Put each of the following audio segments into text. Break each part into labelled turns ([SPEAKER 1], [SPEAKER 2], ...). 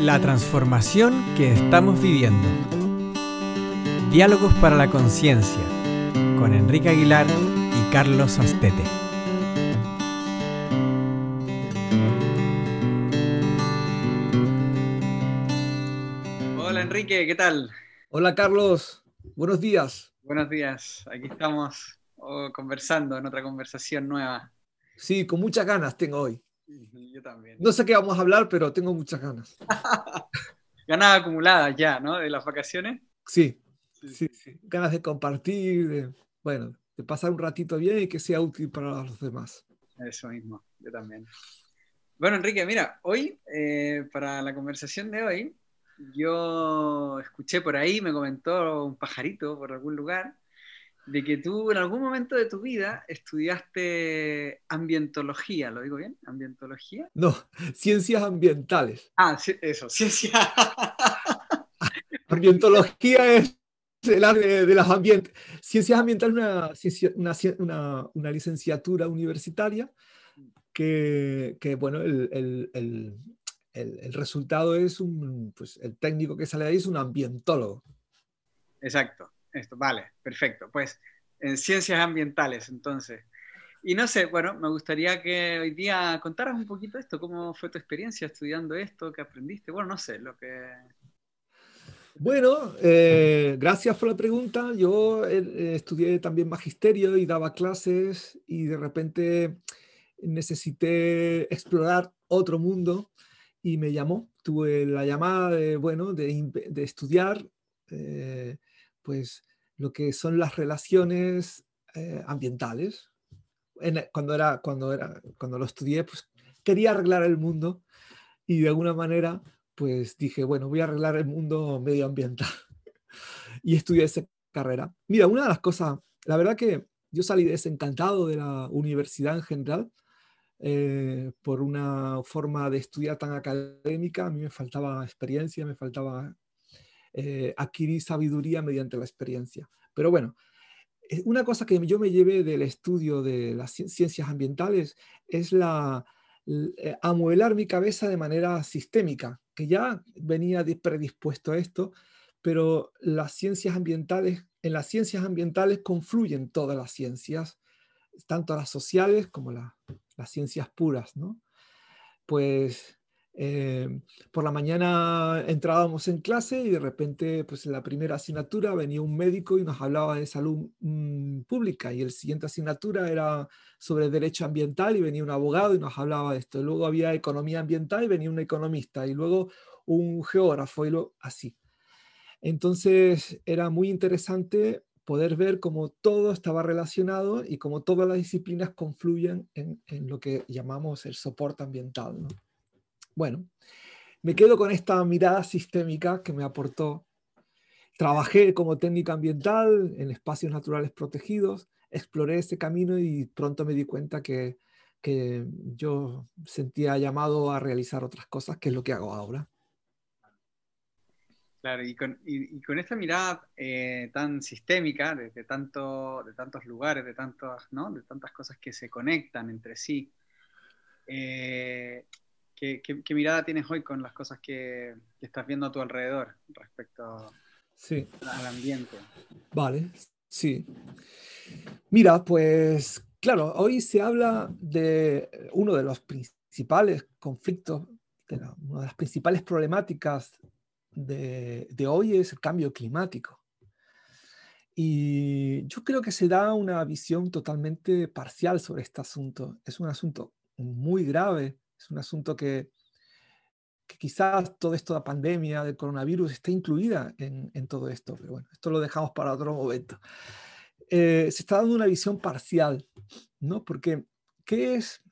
[SPEAKER 1] La transformación que estamos viviendo. Diálogos para la conciencia con Enrique Aguilar y Carlos Astete. Hola Enrique, ¿qué tal?
[SPEAKER 2] Hola Carlos, buenos días.
[SPEAKER 1] Buenos días, aquí estamos oh, conversando en otra conversación nueva.
[SPEAKER 2] Sí, con muchas ganas tengo hoy.
[SPEAKER 1] Yo también.
[SPEAKER 2] No sé qué vamos a hablar, pero tengo muchas ganas.
[SPEAKER 1] ganas acumuladas ya, ¿no? De las vacaciones.
[SPEAKER 2] Sí, sí, sí, Ganas de compartir, de, bueno, de pasar un ratito bien y que sea útil para los demás.
[SPEAKER 1] Eso mismo, yo también. Bueno, Enrique, mira, hoy, eh, para la conversación de hoy, yo escuché por ahí, me comentó un pajarito por algún lugar, de que tú en algún momento de tu vida estudiaste ambientología, ¿lo digo bien? ¿Ambientología?
[SPEAKER 2] No, ciencias ambientales.
[SPEAKER 1] Ah, eso, ciencia.
[SPEAKER 2] ambientología es el área de las ambientes. Ciencias ambientales es una, una, una, licenciatura universitaria que, que bueno, el, el, el, el, resultado es un, pues el técnico que sale ahí es un ambientólogo.
[SPEAKER 1] Exacto. Esto, vale, perfecto. Pues en ciencias ambientales, entonces. Y no sé, bueno, me gustaría que hoy día contaras un poquito esto, cómo fue tu experiencia estudiando esto, qué aprendiste, bueno, no sé, lo que...
[SPEAKER 2] Bueno, eh, gracias por la pregunta. Yo eh, estudié también magisterio y daba clases y de repente necesité explorar otro mundo y me llamó. Tuve la llamada de, bueno, de, de estudiar eh, pues lo que son las relaciones eh, ambientales. cuando, era, cuando, era, cuando lo estudié, pues quería arreglar el mundo y de alguna manera, pues dije, bueno, voy a arreglar el mundo medioambiental. y estudié esa carrera. Mira, una de las cosas, la verdad que yo salí desencantado de la universidad en general eh, por una forma de estudiar tan académica. A mí me faltaba experiencia, me faltaba eh, adquirir sabiduría mediante la experiencia. Pero bueno, eh, una cosa que yo me llevé del estudio de las ciencias ambientales es la, eh, amuelar mi cabeza de manera sistémica, que ya venía predispuesto a esto, pero las ciencias ambientales, en las ciencias ambientales confluyen todas las ciencias, tanto las sociales como las ciencias puras, ¿no? Pues eh, por la mañana entrábamos en clase y de repente, pues en la primera asignatura venía un médico y nos hablaba de salud mm, pública y el siguiente asignatura era sobre derecho ambiental y venía un abogado y nos hablaba de esto. luego había economía ambiental y venía un economista y luego un geógrafo y lo así. Entonces era muy interesante poder ver cómo todo estaba relacionado y cómo todas las disciplinas confluyen en, en lo que llamamos el soporte ambiental. ¿no? Bueno, me quedo con esta mirada sistémica que me aportó. Trabajé como técnica ambiental en espacios naturales protegidos, exploré ese camino y pronto me di cuenta que, yo sentía llamado a realizar otras cosas, que es lo que hago ahora.
[SPEAKER 1] Claro, y con, esta mirada eh, tan sistémica, de, tanto, de tantos lugares, de, tantos, ¿no? de tantas cosas que se conectan entre sí, eh, ¿Qué, mirada tienes hoy con las cosas que, estás viendo a tu alrededor respecto al ambiente?
[SPEAKER 2] Vale, sí. Mira, pues claro, hoy se habla de uno de los principales conflictos, de una de las principales problemáticas de, de hoy es el cambio climático. Y yo creo que se da una visión totalmente parcial sobre este asunto. Es un asunto muy grave es un asunto que, quizás todo esto de pandemia, del coronavirus, esté incluida en, todo esto, pero bueno, esto lo dejamos para otro momento. Eh, se está dando una visión parcial, ¿no? Porque, ¿qué es,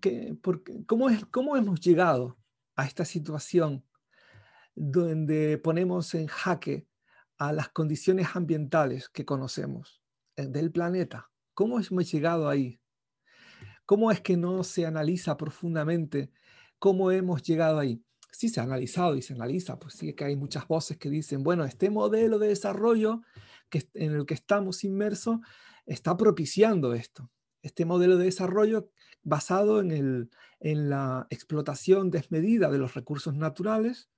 [SPEAKER 2] qué, cómo, es, ¿cómo hemos llegado a esta situación donde ponemos en jaque a las condiciones ambientales que conocemos eh, del planeta? ¿Cómo hemos llegado ahí? ¿Cómo es que no se analiza profundamente cómo hemos llegado ahí? Sí se ha analizado y se analiza, pues sí que hay muchas voces que dicen, bueno, este modelo de desarrollo en el que estamos inmersos está propiciando esto. Este modelo de desarrollo basado en, la explotación desmedida de los recursos naturales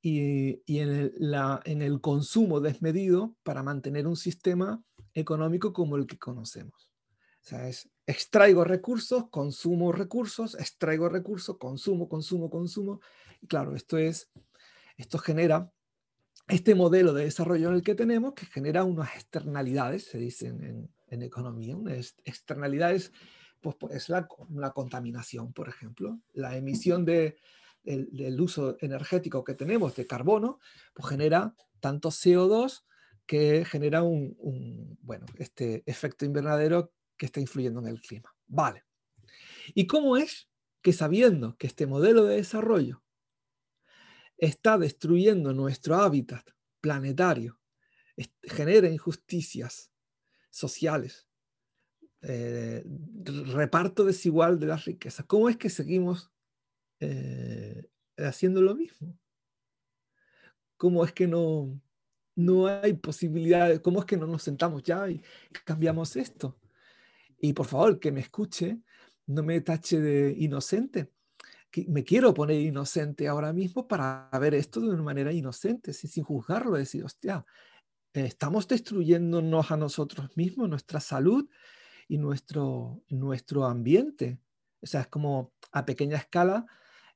[SPEAKER 2] y, en, el, consumo desmedido para mantener un sistema económico como el que conocemos. Sea, es extraigo recursos, consumo recursos, extraigo recursos, consumo, consumo, consumo. Y claro, esto es, esto genera este modelo de desarrollo en el que tenemos que genera unas externalidades, se dicen en, economía, unas externalidades, pues, pues es la, contaminación, por ejemplo, la emisión de, del uso energético que tenemos de carbono, pues genera tanto CO2 que genera un, bueno, este efecto invernadero que está influyendo en el clima. Vale. ¿Y cómo es que sabiendo que este modelo de desarrollo está destruyendo nuestro hábitat planetario, genera injusticias sociales, eh, reparto desigual de las riquezas. ¿Cómo es que seguimos eh, haciendo lo mismo? ¿Cómo es que no, no hay posibilidades? ¿Cómo es que no nos sentamos ya y cambiamos esto? Y por favor, que me escuche, no me tache de inocente me quiero poner inocente ahora mismo para ver esto de una manera inocente, sin, juzgarlo, decir, hostia, estamos destruyéndonos a nosotros mismos, nuestra salud y nuestro, nuestro ambiente. O sea, es como a pequeña escala,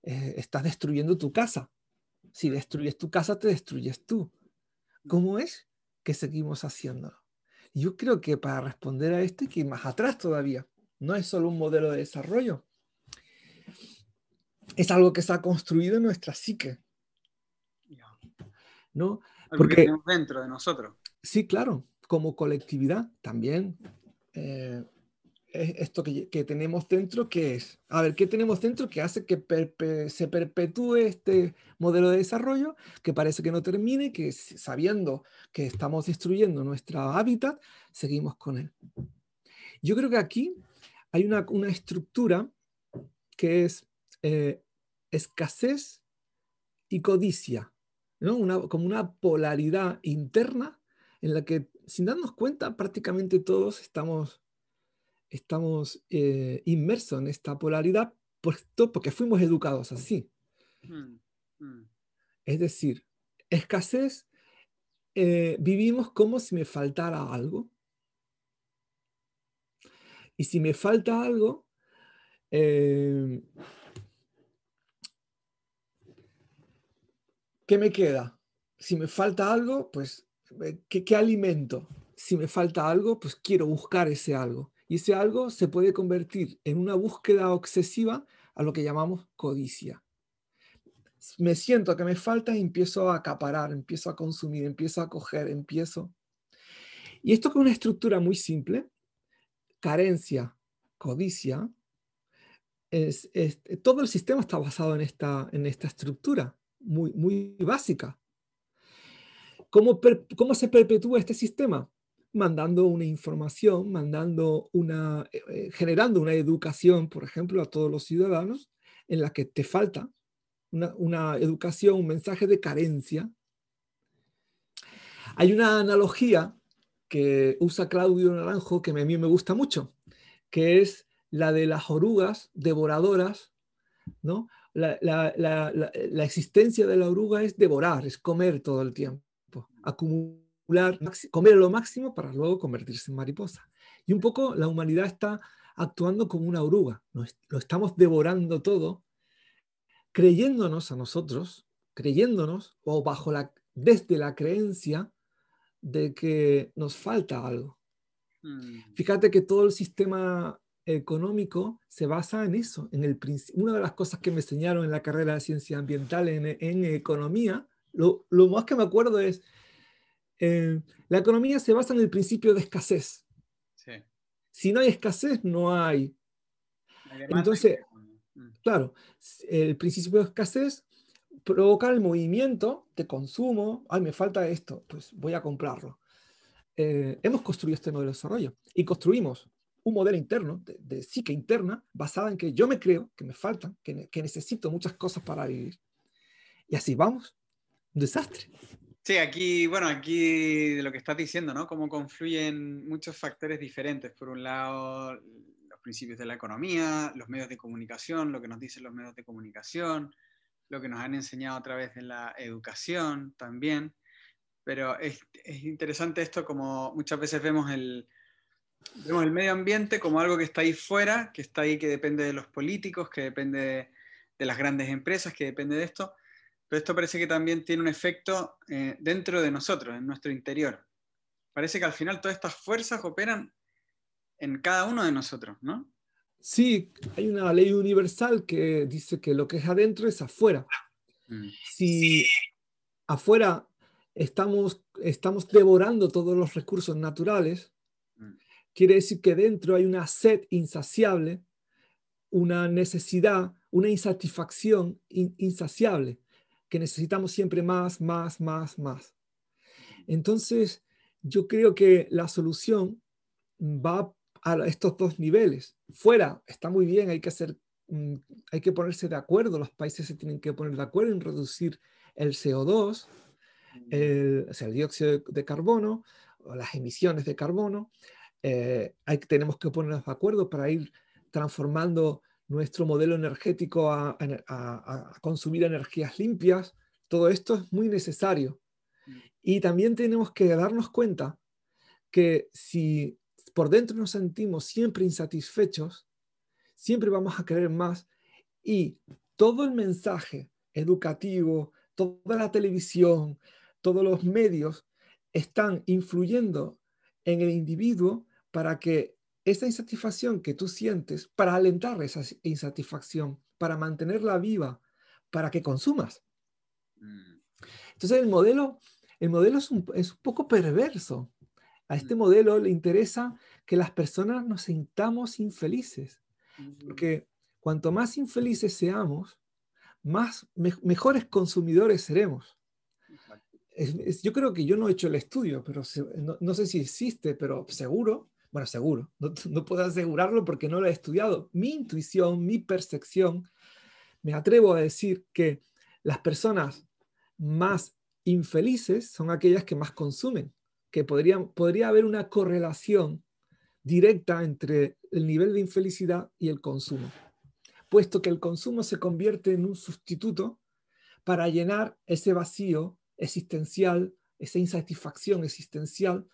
[SPEAKER 2] eh, estás destruyendo tu casa. Si destruyes tu casa, te destruyes tú. ¿Cómo es que seguimos haciéndolo? Yo creo que para responder a esto hay que ir más atrás todavía. No es solo un modelo de desarrollo, es algo que se ha construido en nuestra psique. ¿No?
[SPEAKER 1] Porque dentro de nosotros.
[SPEAKER 2] Sí, claro, como colectividad también. Eh, esto que, tenemos dentro, ¿qué es? A ver, ¿qué tenemos dentro que hace que se perpetúe este modelo de desarrollo que parece que no termine, que sabiendo que estamos destruyendo nuestro hábitat, seguimos con él? Yo creo que aquí hay una, una estructura que es eh, escasez y codicia, ¿no? como una polaridad interna en la que, sin darnos cuenta, prácticamente todos estamos, estamos eh, inmersos en esta polaridad porque fuimos educados así. Mm, mm. Es decir, escasez, eh, vivimos como si me faltara algo. Y si me falta algo, ¿qué me queda? Si me falta algo, pues, eh, ¿qué, alimento? Si me falta algo, pues quiero buscar ese algo. Y ese algo se puede convertir en una búsqueda obsesiva a lo que llamamos codicia. Me siento que me falta y empiezo a acaparar, empiezo a consumir, empiezo a coger, empiezo. Y esto con una estructura muy simple, carencia, codicia, todo el sistema está basado en esta, en esta estructura muy, muy básica. ¿Cómo, ¿Cómo se perpetúa este sistema? Mandando una información, mandando una, eh, eh, generando una educación, por ejemplo, a todos los ciudadanos en la que te falta una, educación, un mensaje de carencia. Hay una analogía que usa Claudio Naranjo que a mí me gusta mucho, que es la de las orugas devoradoras, ¿no? la, existencia de la oruga es devorar, es comer todo el tiempo, acumular, comer lo máximo para luego convertirse en mariposa. Y un poco la humanidad está actuando como una oruga, lo estamos devorando todo, creyéndonos a nosotros, creyéndonos o bajo la, desde la creencia de que nos falta algo. Hmm. Fíjate que todo el sistema económico se basa en eso, en el una de las cosas que me enseñaron en la carrera de ciencia ambiental en, economía, lo, más que me acuerdo es, eh, la economía se basa en el principio de escasez. Si no hay escasez, no hay. Entonces, mm. claro, el principio de escasez provoca el movimiento de consumo, ay, me falta esto, pues voy a comprarlo. Eh, hemos construido este modelo de desarrollo y construimos un modelo interno, de, psique interna, basada en que yo me creo que me faltan, que, que, necesito muchas cosas para vivir. Y así vamos. Un desastre.
[SPEAKER 1] Sí, aquí, bueno, aquí de lo que estás diciendo, ¿no? Cómo confluyen muchos factores diferentes. Por un lado, los principios de la economía, los medios de comunicación, lo que nos dicen los medios de comunicación, lo que nos han enseñado a través de la educación también. Pero es, es interesante esto como muchas veces vemos el, vemos el medio ambiente como algo que está ahí fuera, que está ahí, que depende de los políticos, que depende de, de las grandes empresas, que depende de esto. Pero esto parece que también tiene un efecto eh, dentro de nosotros, en nuestro interior. Parece que al final todas estas fuerzas operan en cada uno de nosotros, ¿no?
[SPEAKER 2] Sí, hay una ley universal que dice que lo que es adentro es afuera. Mm. Si afuera estamos, estamos devorando todos los recursos naturales, mm. quiere decir que dentro hay una sed insaciable, una necesidad, una insatisfacción insaciable, que necesitamos siempre más, más, más, más. Entonces, yo creo que la solución va a estos dos niveles. Fuera está muy bien, hay que hacer, mm, hay que ponerse de acuerdo, los países se tienen que poner de acuerdo en reducir el CO2, el, o sea, el dióxido de carbono, o las emisiones de carbono. Eh, hay, tenemos que ponernos de acuerdo para ir transformando nuestro modelo energético a, a consumir energías limpias. Todo esto es muy necesario. Mm. Y también tenemos que darnos cuenta que si por dentro nos sentimos siempre insatisfechos, siempre vamos a querer más y todo el mensaje educativo, toda la televisión, todos los medios están influyendo en el individuo para que esa insatisfacción que tú sientes, para alentar esa insatisfacción, para mantenerla viva, para que consumas. Mm. Entonces el modelo, el modelo es un, es un poco perverso, a este modelo le interesa que las personas nos sintamos infelices, porque cuanto más infelices seamos, más mejores consumidores seremos. yo creo que yo no he hecho el estudio, pero no, sé si existe, pero seguro, bueno, seguro, no, puedo asegurarlo porque no lo he estudiado. Mi intuición, mi percepción, me atrevo a decir que las personas más infelices son aquellas que más consumen que podría, podría haber una correlación directa entre el nivel de infelicidad y el consumo, puesto que el consumo se convierte en un sustituto para llenar ese vacío existencial, esa insatisfacción existencial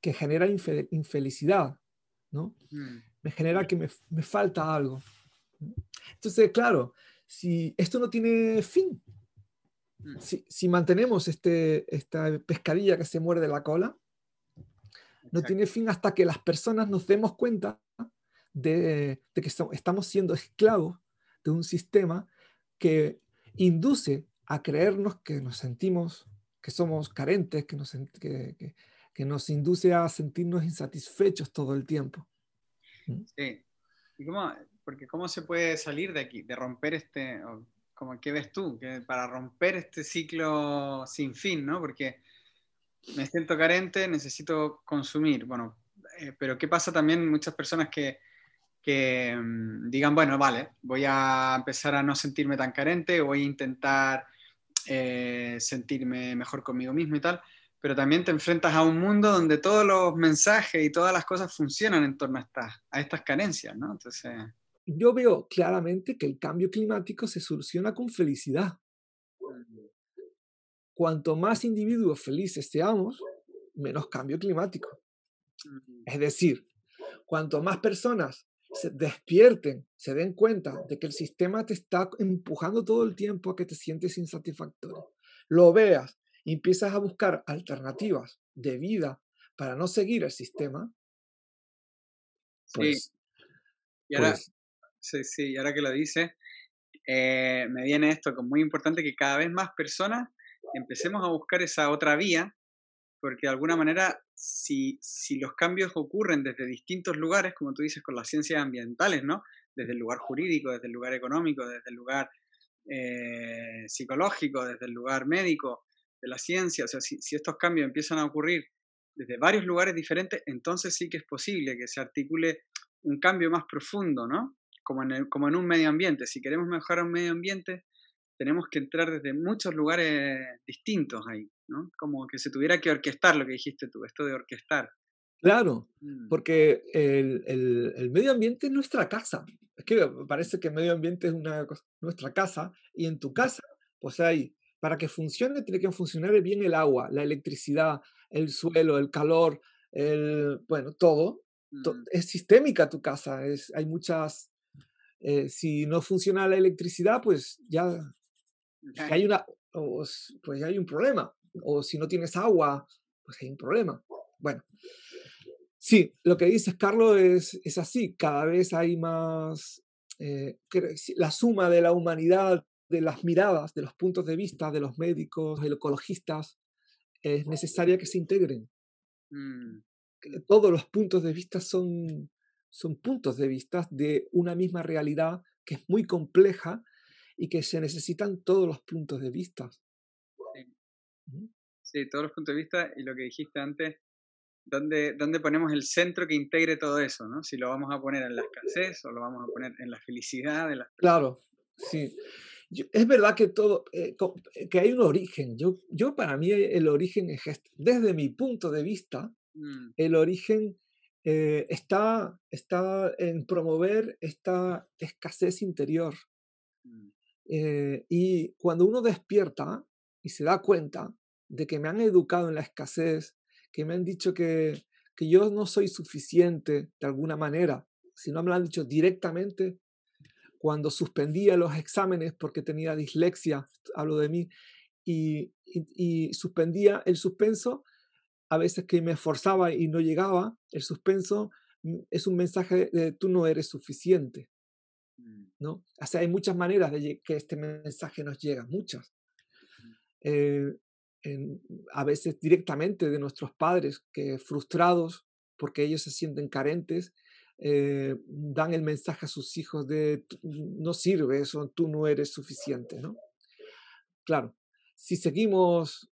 [SPEAKER 2] que genera infelicidad, ¿no? Mm. Me genera que me, me falta algo. Entonces, claro, si esto no tiene fin, Mm. Si, mantenemos este, esta pescadilla que se muerde la cola, no tiene fin hasta que las personas nos demos cuenta de, que estamos siendo esclavos de un sistema que induce a creernos que nos sentimos, que somos carentes, que nos, que, que, nos induce a sentirnos insatisfechos todo el tiempo.
[SPEAKER 1] ¿Mm? Sí. ¿Y cómo, porque cómo se puede salir de aquí, de romper este, como qué ves tú, que para romper este ciclo sin fin, ¿no? Porque me siento carente, necesito consumir. Bueno, eh, pero ¿qué pasa también muchas personas que, que mm, digan, bueno, vale, voy a empezar a no sentirme tan carente, voy a intentar eh, sentirme mejor conmigo mismo y tal, pero también te enfrentas a un mundo donde todos los mensajes y todas las cosas funcionan en torno a estas, a estas carencias, ¿no? Entonces
[SPEAKER 2] yo veo claramente que el cambio climático se soluciona con felicidad. Cuanto más individuos felices seamos, menos cambio climático. Es decir, cuanto más personas se despierten, se den cuenta de que el sistema te está empujando todo el tiempo a que te sientes insatisfactorio, lo veas y empiezas a buscar alternativas de vida para no seguir el sistema,
[SPEAKER 1] pues, y ahora, pues Sí, sí, y ahora que lo dices, eh, me viene esto como muy importante que cada vez más personas empecemos a buscar esa otra vía, porque de alguna manera, si, si los cambios ocurren desde distintos lugares, como tú dices, con las ciencias ambientales, ¿no? Desde el lugar jurídico, desde el lugar económico, desde el lugar eh, psicológico, desde el lugar médico, de la ciencia, o sea, si, si estos cambios empiezan a ocurrir desde varios lugares diferentes, entonces sí que es posible que se articule un cambio más profundo, ¿no? como en, como en un medio ambiente. Si queremos mejorar un medio ambiente, tenemos que entrar desde muchos lugares distintos ahí, ¿no? Como que se tuviera que orquestar lo que dijiste tú, esto de orquestar.
[SPEAKER 2] Claro, mm. porque el, el, medio ambiente es nuestra casa. Es que parece que el medio ambiente es una nuestra casa y en tu casa, pues hay, para que funcione, tiene que funcionar bien el agua, la electricidad, el suelo, el calor, el, bueno, todo. Mm. Es sistémica tu casa, es, hay muchas, eh, si no funciona la electricidad, pues ya hay una, pues ya hay un problema. O si no tienes agua, pues hay un problema. Bueno, sí, lo que dices, Carlos, es, es así. Cada vez hay más, eh, la suma de la humanidad, de las miradas, de los puntos de vista de los médicos, de los ecologistas, es necesaria que se integren. Mm. Todos los puntos de vista son, son puntos de vista de una misma realidad que es muy compleja y que se necesitan todos los puntos de vista.
[SPEAKER 1] Sí. todos los puntos de vista y lo que dijiste antes, ¿dónde, ¿dónde, ponemos el centro que integre todo eso? ¿no? Si lo vamos a poner en la escasez o lo vamos a poner en la felicidad la...
[SPEAKER 2] Claro, sí. Es verdad que todo, eh, eh, que hay un origen. Yo, yo para mí el origen es este. Desde mi punto de vista, mm. el origen eh, está, está en promover esta escasez interior. Mm. Eh, y cuando uno despierta y se da cuenta de que me han educado en la escasez, que me han dicho que, que yo no soy suficiente de alguna manera, si no me lo han dicho directamente, cuando suspendía los exámenes porque tenía dislexia, hablo de mí, y, y, suspendía el suspenso, a veces que me esforzaba y no llegaba, el suspenso mm, es un mensaje de tú no eres suficiente. Mm. ¿no? O sea, hay muchas maneras de que este mensaje nos llega, muchas. Eh, a veces directamente de nuestros padres que frustrados porque ellos se sienten carentes, eh, dan el mensaje a sus hijos de no sirve eso, tú no eres suficiente, ¿no? Claro, si seguimos,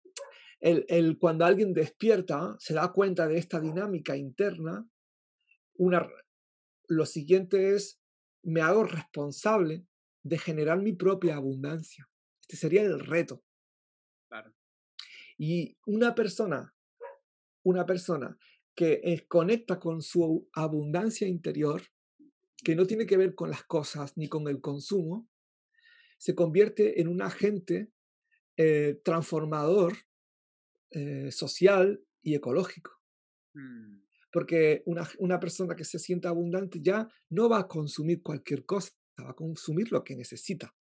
[SPEAKER 2] el, el, cuando alguien despierta, se da cuenta de esta dinámica interna, una, lo siguiente es me hago responsable de generar mi propia abundancia. Este sería el reto. Y una persona, una persona que conecta con su abundancia interior, que no tiene que ver con las cosas ni con el consumo, se convierte en un agente eh, transformador eh, social y ecológico. Mm porque una, persona que se sienta abundante ya no va a consumir cualquier cosa, va a consumir lo que necesita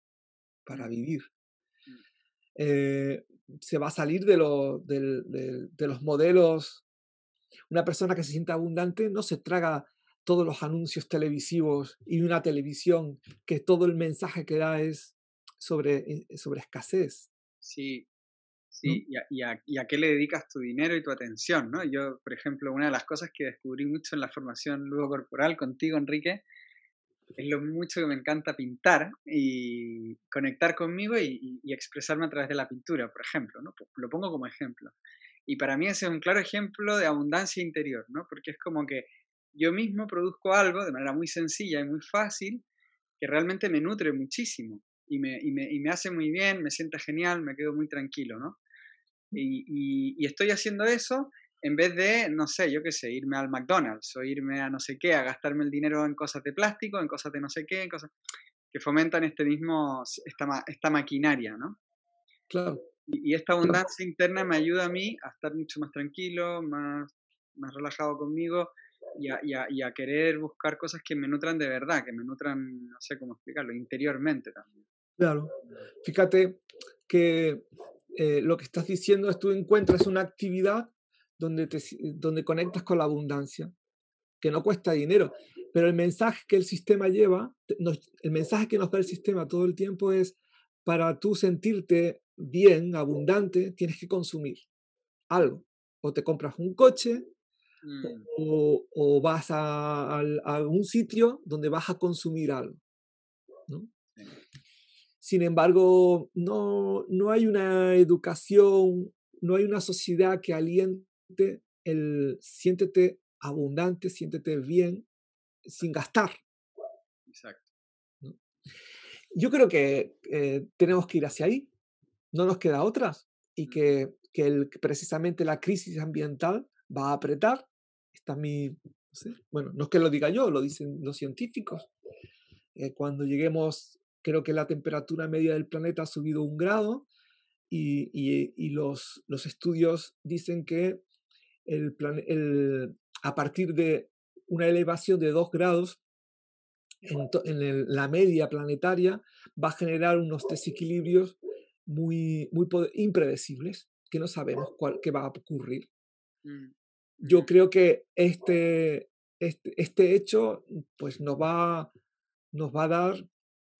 [SPEAKER 2] para vivir. Mm. Eh, se va a salir de, de, los modelos. Una persona que se sienta abundante no se traga todos los anuncios televisivos y una televisión que todo el mensaje que da es sobre, eh, sobre escasez.
[SPEAKER 1] Sí, ¿sí? Y, a, y, a, qué le dedicas tu dinero y tu atención, ¿no? Yo, por ejemplo, una de las cosas que descubrí mucho en la formación ludo corporal contigo, Enrique, es lo mucho que me encanta pintar y conectar conmigo y, y expresarme a través de la pintura, por ejemplo, ¿no? Lo pongo como ejemplo. Y para mí ese es un claro ejemplo de abundancia interior, ¿no? Porque es como que yo mismo produzco algo de manera muy sencilla y muy fácil que realmente me nutre muchísimo y me, y me, y me hace muy bien, me sienta genial, me quedo muy tranquilo, ¿no? Y, estoy haciendo eso en vez de, no sé, yo qué sé, irme al McDonald's o irme a no sé qué, a gastarme el dinero en cosas de plástico, en cosas de no sé qué, en cosas que fomentan este mismo, esta, esta maquinaria, ¿no?
[SPEAKER 2] Claro.
[SPEAKER 1] Y, esta abundancia interna me ayuda a mí a estar mucho más tranquilo, más, más relajado conmigo y a, y a, querer buscar cosas que me nutran de verdad, que me nutran, no sé cómo explicarlo, interiormente también.
[SPEAKER 2] Claro. Fíjate que eh, lo que estás diciendo es tú encuentras una actividad donde, te, donde conectas con la abundancia, que no cuesta dinero, pero el mensaje que el sistema lleva, el mensaje que nos da el sistema todo el tiempo es, para tú sentirte bien, abundante, tienes que consumir algo. O te compras un coche, mm. o, vas a, a, un sitio donde vas a consumir algo. ¿no? Sin embargo, no, no hay una educación, no hay una sociedad que aliente el siéntete abundante, siéntete bien, sin gastar.
[SPEAKER 1] Exacto.
[SPEAKER 2] Yo creo que eh, tenemos que ir hacia ahí, no nos queda otras, y que, que precisamente la crisis ambiental va a apretar también, bueno, no es que lo diga yo, lo dicen los científicos. Eh, cuando lleguemos, creo que la temperatura media del planeta ha subido un grado y, y, los, los, estudios dicen que el, el, a partir de una elevación de 2 grados en, en la media planetaria va a generar unos desequilibrios muy, muy impredecibles que no sabemos cuál, qué va a ocurrir. Mm, Yo creo que este, este, este, hecho pues nos va, nos va a dar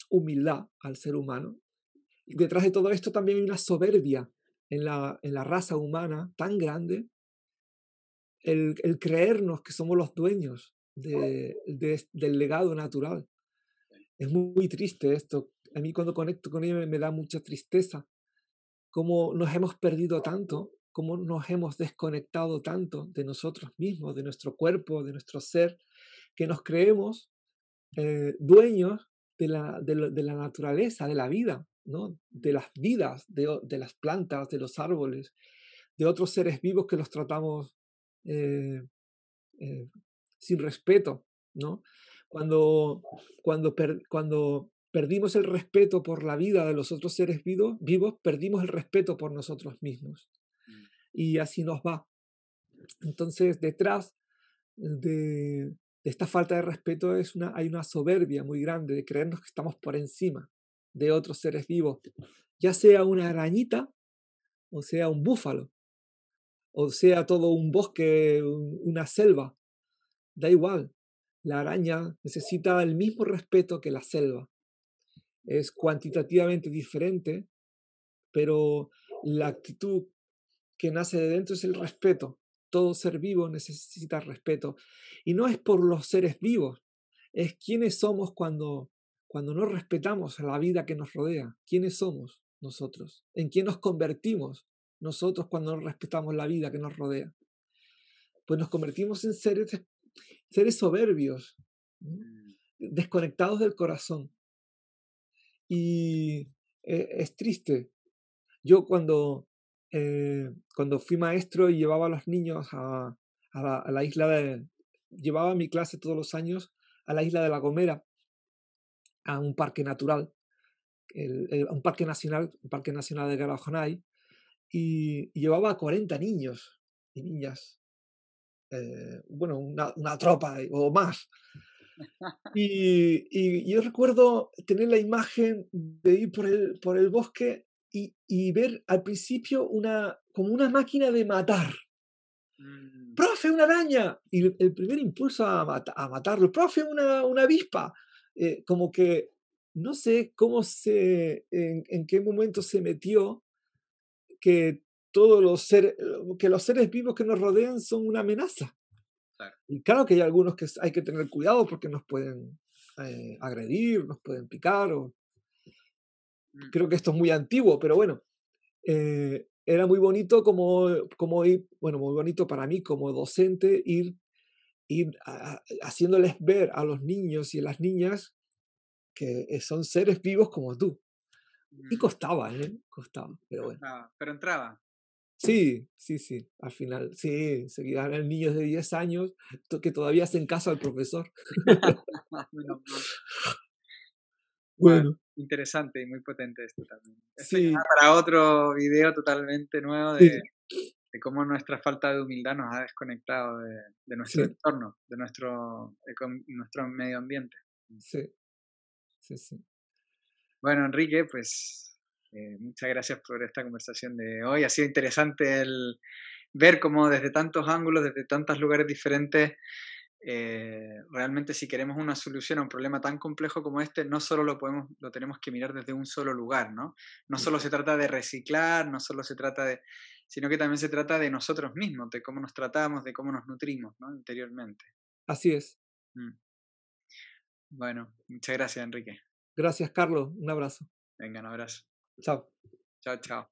[SPEAKER 2] humildad al ser humano. Y detrás de todo esto también hay una soberbia en la, en la raza humana tan grande, el, el creernos que somos los dueños de, del legado natural. Es muy, triste esto. A mí cuando conecto con ello me da mucha tristeza. Cómo nos hemos perdido tanto, cómo nos hemos desconectado tanto de nosotros mismos, de nuestro cuerpo, de nuestro ser, que nos creemos eh, dueños de la, de, la, naturaleza, de la vida, ¿no? de las vidas, de, de, las plantas, de los árboles, de otros seres vivos que los tratamos eh, eh, sin respeto, ¿no? Cuando, cuando, cuando perdimos el respeto por la vida de los otros seres vivos, vivos, perdimos el respeto por nosotros mismos. Mm. Y así nos va. Entonces, detrás de, esta falta de respeto es una, hay una soberbia muy grande de creernos que estamos por encima de otros seres vivos, ya sea una arañita o sea un búfalo, o sea todo un bosque, una selva, Da igual, la araña necesita el mismo respeto que la selva. Es cuantitativamente diferente, pero la actitud que nace de dentro es el respeto. Todo ser vivo necesita respeto. Y no es por los seres vivos, es quiénes somos cuando, cuando no respetamos la vida que nos rodea. ¿Quiénes somos nosotros? ¿En quién nos convertimos nosotros cuando no respetamos la vida que nos rodea? Pues nos convertimos en seres seres soberbios, mm. desconectados del corazón. Y eh, es triste. Yo cuando, eh, cuando fui maestro y llevaba a los niños a, la, isla de... Llevaba mi clase todos los años a la isla de La Gomera, a un parque natural, a un parque nacional, un parque nacional de Garajonay, y, y llevaba a 40 niños y niñas eh, bueno, una, una, tropa o más. Y, y, yo recuerdo tener la imagen de ir por el, por el bosque y, y ver al principio una, como una máquina de matar. Mm. ¡Profe, una araña! Y el, primer impulso a, a, matarlo, ¡profe, una, una avispa! Eh, como que no sé cómo se, en, en, qué momento se metió que todos los seres, que los seres vivos que nos rodean son una amenaza. Y claro que hay algunos que hay que tener cuidado porque nos pueden eh, agredir, nos pueden picar. O... Mm. Creo que esto es muy antiguo, pero bueno, eh, era muy bonito como, como ir, bueno, muy bonito para mí como docente ir, ir haciéndoles ver a los niños y a las niñas que son seres vivos como tú. Y mm. costaba, ¿eh? Costaba, pero bueno.
[SPEAKER 1] pero entraba.
[SPEAKER 2] Sí, sí, sí, al final, sí, seguirán niños de 10 años que todavía hacen caso al profesor.
[SPEAKER 1] bueno. Interesante y muy potente esto también. sí. Para otro video totalmente nuevo de, de, cómo nuestra falta de humildad nos ha desconectado de, de nuestro entorno, de nuestro, nuestro medio ambiente.
[SPEAKER 2] Sí, sí, sí.
[SPEAKER 1] Bueno, Enrique, pues eh, muchas gracias por esta conversación de hoy. Ha sido interesante el ver cómo desde tantos ángulos, desde tantos lugares diferentes, eh, realmente si queremos una solución a un problema tan complejo como este, no solo lo, podemos, lo tenemos que mirar desde un solo lugar, ¿no? No solo se trata de reciclar, no solo se trata de, sino que también se trata de nosotros mismos, de cómo nos tratamos, de cómo nos nutrimos, ¿no? Interiormente.
[SPEAKER 2] Así es.
[SPEAKER 1] Mm. Bueno, muchas gracias, Enrique.
[SPEAKER 2] Gracias, Carlos. Un abrazo.
[SPEAKER 1] Venga, un abrazo.
[SPEAKER 2] 跳
[SPEAKER 1] 跳跳